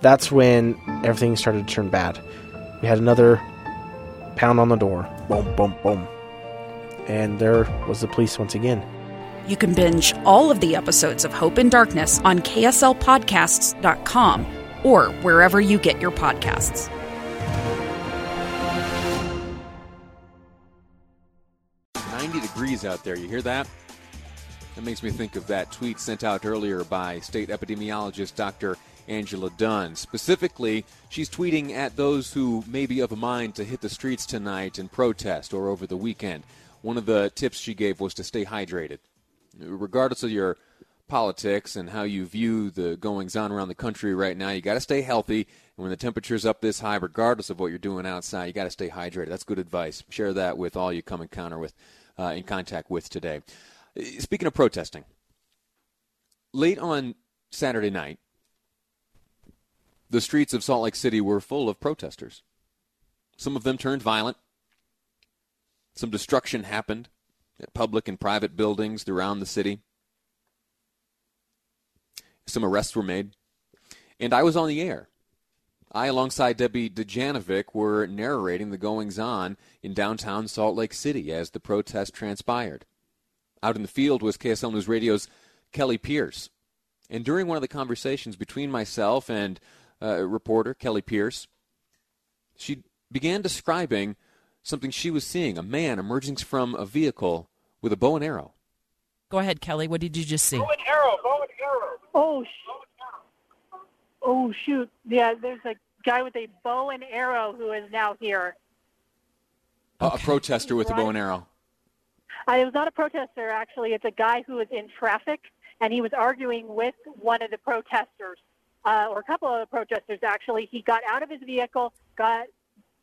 That's when everything started to turn bad. We had another pound on the door. Boom, boom, boom. And there was the police once again. You can binge all of the episodes of Hope and Darkness on KSLPodcasts.com or wherever you get your podcasts. Ninety degrees out there. You hear that? That makes me think of that tweet sent out earlier by state epidemiologist Dr. Angela Dunn. Specifically, she's tweeting at those who may be of a mind to hit the streets tonight and protest or over the weekend. One of the tips she gave was to stay hydrated. Regardless of your politics and how you view the goings on around the country right now, you got to stay healthy. And when the temperature's up this high, regardless of what you're doing outside, you got to stay hydrated. That's good advice. Share that with all you come encounter with, uh, in contact with today. Speaking of protesting, late on Saturday night, the streets of Salt Lake City were full of protesters. Some of them turned violent. Some destruction happened at public and private buildings around the city. Some arrests were made. And I was on the air. I, alongside Debbie Dujanovic, were narrating the goings on in downtown Salt Lake City as the protest transpired. Out in the field was KSL News Radio's Kelly Pierce. And during one of the conversations between myself and uh, reporter Kelly Pierce, she began describing something she was seeing a man emerging from a vehicle with a bow and arrow. Go ahead, Kelly. What did you just see? Bow and arrow, bow and arrow. Oh, sh- oh shoot! Yeah, there's a guy with a bow and arrow who is now here. A- A protester with a bow and arrow. Uh, it was not a protester, actually. It's a guy who was in traffic, and he was arguing with one of the protesters, uh, or a couple of the protesters, actually. He got out of his vehicle, got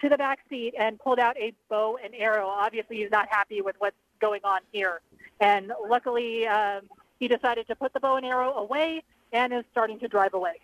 to the back seat, and pulled out a bow and arrow. Obviously, he's not happy with what's going on here. And luckily, um, he decided to put the bow and arrow away and is starting to drive away.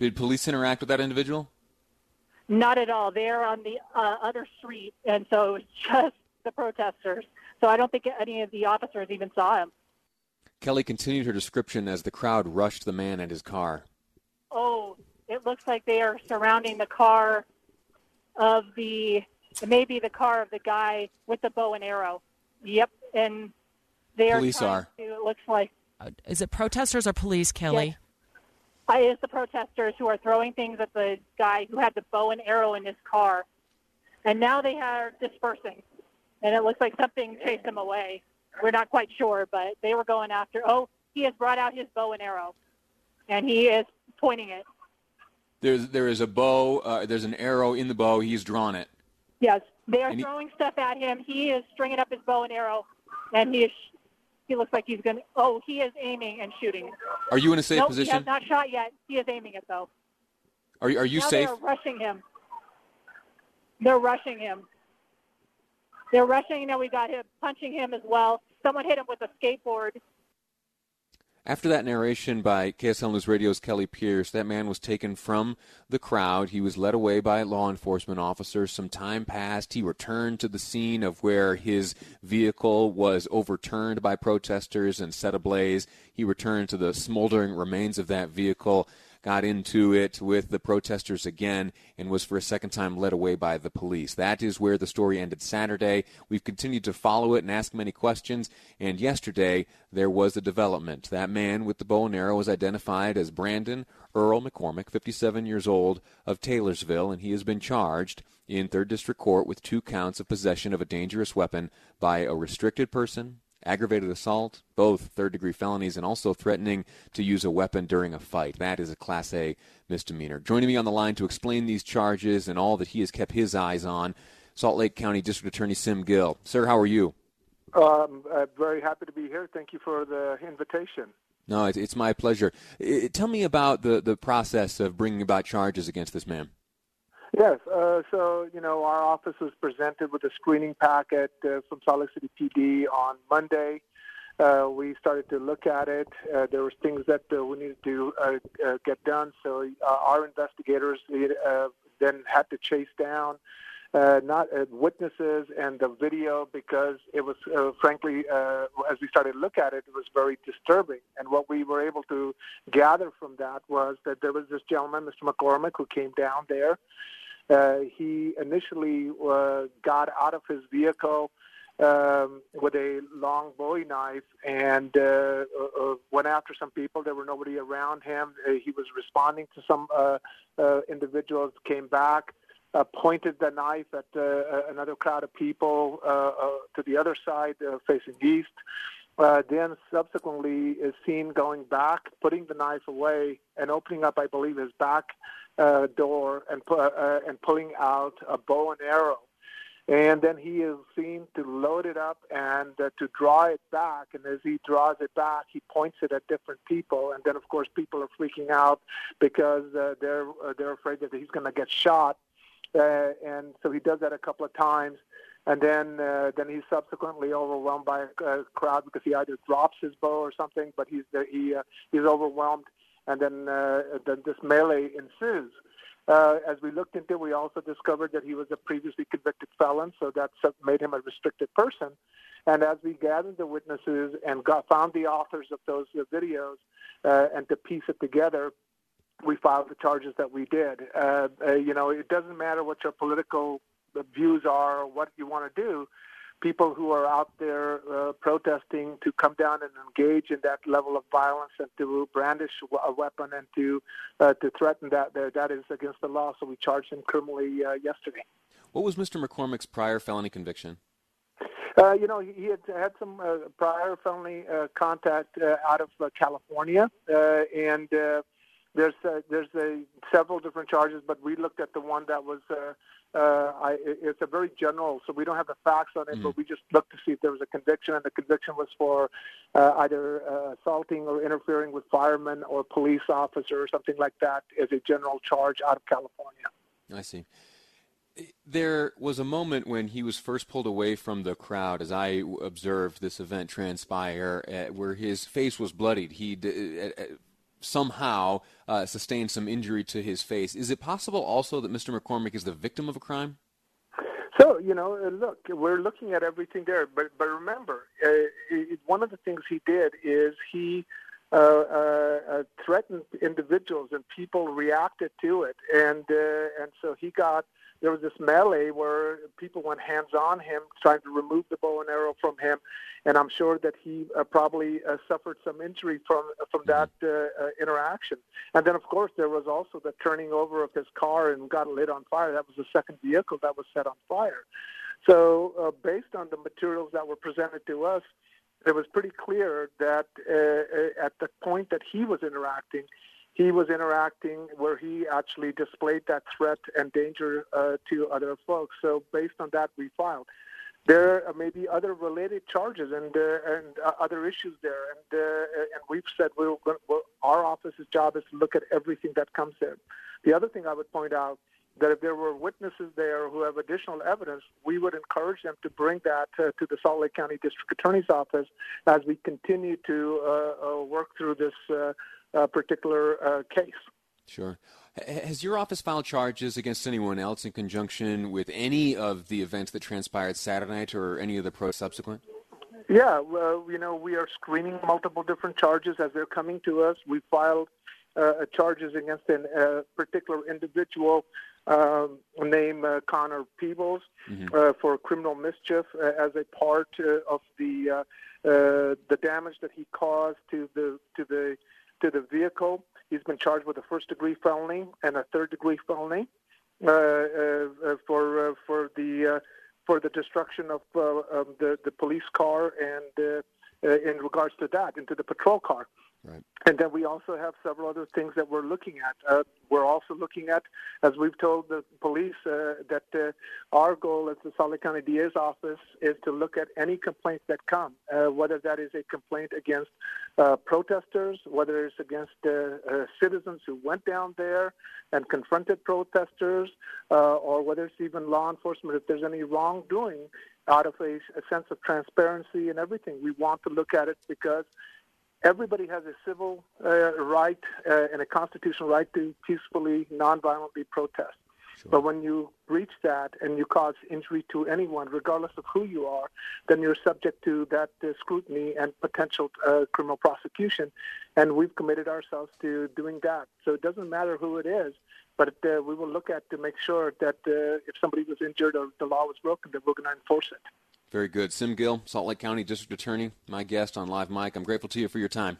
Did police interact with that individual? Not at all. They're on the uh, other street, and so it was just the protesters. So I don't think any of the officers even saw him. Kelly continued her description as the crowd rushed the man and his car. Oh, it looks like they are surrounding the car of the maybe the car of the guy with the bow and arrow. Yep, and they are. Police are. To, it looks like Uh, Is it protesters or police, Kelly? uh, it's the protesters who are throwing things at the guy who had the bow and arrow in his car, and now they are dispersing, and it looks like something chased them away. We're not quite sure, but they were going after. Oh, he has brought out his bow and arrow, and he is pointing it. There's there is a bow. Uh, there's an arrow in the bow. He's drawn it. Yes, they are he- throwing stuff at him. He is stringing up his bow and arrow, and he is. He looks like he's going to. Oh, he is aiming and shooting. Are you in a safe nope, he position? has not shot yet. He is aiming it though. Are you- are you now safe? They're rushing him. They're rushing him. They're rushing. Now we got him punching him as well. Someone hit him with a skateboard. After that narration by KSL News Radio's Kelly Pierce, that man was taken from the crowd. He was led away by law enforcement officers. Some time passed. He returned to the scene of where his vehicle was overturned by protesters and set ablaze. He returned to the smoldering remains of that vehicle, got into it with the protesters again, and was for a second time led away by the police. That is where the story ended Saturday. We've continued to follow it and ask many questions, and yesterday there was a development. That man with the bow and arrow was identified as Brandon Earl McCormick, 57 years old, of Taylorsville, and he has been charged in Third District Court with two counts of possession of a dangerous weapon by a restricted person, aggravated assault, both third degree felonies, and also threatening to use a weapon during a fight. That is a Class A misdemeanor. Joining me on the line to explain these charges and all that he has kept his eyes on, Salt Lake County District Attorney Sim Gill. Sir, how are you? Um, I'm very happy to be here. Thank you for the invitation. No, it's, it's my pleasure. Tell me about the, the process of bringing about charges against this man. Yes. Uh, so, you know, our office was presented with a screening packet uh, from Salt Lake City PD on Monday. Uh, we started to look at it. Uh, there was things that uh, we needed to uh, get done. So our investigators then had to chase down not witnesses and the video because it was frankly as we started to look at it it was very disturbing and what we were able to gather from that was that there was this gentleman mr mccormick who came down there he initially uh, got out of his vehicle um, with a long bowie knife and uh, uh, went after some people. There were nobody around him. Uh, he was responding to some uh, uh, individuals, came back, uh, pointed the knife at uh, another crowd of people uh, uh, to the other side uh, facing east. Uh, then subsequently is seen going back, putting the knife away, and opening up, I believe, his back uh, door and pu- uh, and pulling out a bow and arrow. And then he is seen to load it up and uh, to draw it back. And as he draws it back, he points it at different people. And then, of course, people are freaking out because uh, they're uh, they're afraid that he's going to get shot. Uh, and so he does that a couple of times, and then uh, then he's subsequently overwhelmed by a, crowd because he either drops his bow or something, but he's uh, he uh, he's overwhelmed, and then uh, then this melee ensues. Uh, as we looked into, we also discovered that he was a previously convicted felon, so that made him a restricted person. And as we gathered the witnesses and got, found the authors of those uh, videos uh, and to piece it together, we filed the charges that we did. Uh, uh, you know, it doesn't matter what your political views are or what you want to do. People who are out there uh, protesting to come down and engage in that level of violence and to brandish a weapon and to uh, to threaten that that is against the law. So we charged him criminally uh, yesterday. What was Mr. McCormick's prior felony conviction? Uh, you know, he, he had had some uh, prior felony uh, contact uh, out of uh, California, uh, and uh, there's uh, there's several different charges, but we looked at the one that was uh, uh, I, it's a very general, so we don't have the facts on it, mm. but we just looked to see if there was a conviction, and the conviction was for uh, either uh, assaulting or interfering with firemen or police officer or something like that as a general charge out of California. I see. There was a moment when he was first pulled away from the crowd, as I observed this event transpire, uh, where his face was bloodied. He uh, somehow uh, sustained some injury to his face. Is it possible also that Mr. McCormick is the victim of a crime? So you know, uh, look, we're looking at everything there, but but remember, uh, it, one of the things he did is he uh, uh, uh, threatened individuals, and people reacted to it, and uh, and so he got there was this melee where people went hands on him, trying to remove the bow and arrow from him, and I'm sure that he uh, probably uh, suffered some injury from from that uh, uh, interaction. And then, of course, there was also the turning over of his car and got lit on fire. That was the second vehicle that was set on fire. So, uh, based on the materials that were presented to us, it was pretty clear that uh, at the point that he was interacting, he was interacting where he actually displayed that threat and danger uh, to other folks. So based on that, we filed. There may be other related charges and uh, and uh, other issues there, and uh, and we've said we're, we're, our office's job is to look at everything that comes in. The other thing I would point out that if there were witnesses there who have additional evidence, we would encourage them to bring that uh, to the Salt Lake County District Attorney's Office as we continue to uh, uh, work through this uh, particular uh, case. Sure. Has your office filed charges against anyone else in conjunction with any of the events that transpired Saturday night or any of the pro subsequent? Yeah, well, you know, we are screening multiple different charges as they're coming to us. We filed uh, charges against a uh, particular individual um, named uh, Connor Peebles mm-hmm. Uh, for criminal mischief as a part of the the damage that he caused to the to the to the vehicle. He's been charged with a first degree felony and a third degree felony uh, uh, uh for uh, for the uh, for the destruction of the the police car and in regards to that into the patrol car. Right. And then we also have several other things that we're looking at. Uh, we're also looking at, as we've told the police, uh, that uh, our goal as the Salt Lake County DA's office is to look at any complaints that come, uh, whether that is a complaint against uh, protesters, whether it's against uh, uh, citizens who went down there and confronted protesters, uh, or whether it's even law enforcement, if there's any wrongdoing out of a, a sense of transparency and everything. We want to look at it because everybody has a civil uh, right uh, and a constitutional right to peacefully, nonviolently protest. But when you breach that and you cause injury to anyone, regardless of who you are, then you're subject to that uh, scrutiny and potential uh, criminal prosecution. And we've committed ourselves to doing that. So it doesn't matter who it is, but uh, we will look at to make sure that uh, if somebody was injured or the law was broken, that we're going to enforce it. Very good. Sim Gill, Salt Lake County District Attorney, my guest on Live Mic. I'm grateful to you for your time.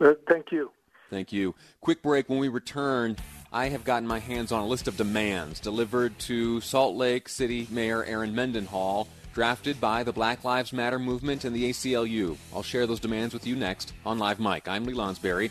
Uh, thank you. Thank you. Quick break. When we return, I have gotten my hands on a list of demands delivered to Salt Lake City Mayor Erin Mendenhall, drafted by the Black Lives Matter movement and the ACLU. I'll share those demands with you next on Live Mic. I'm Lee Lonsberry.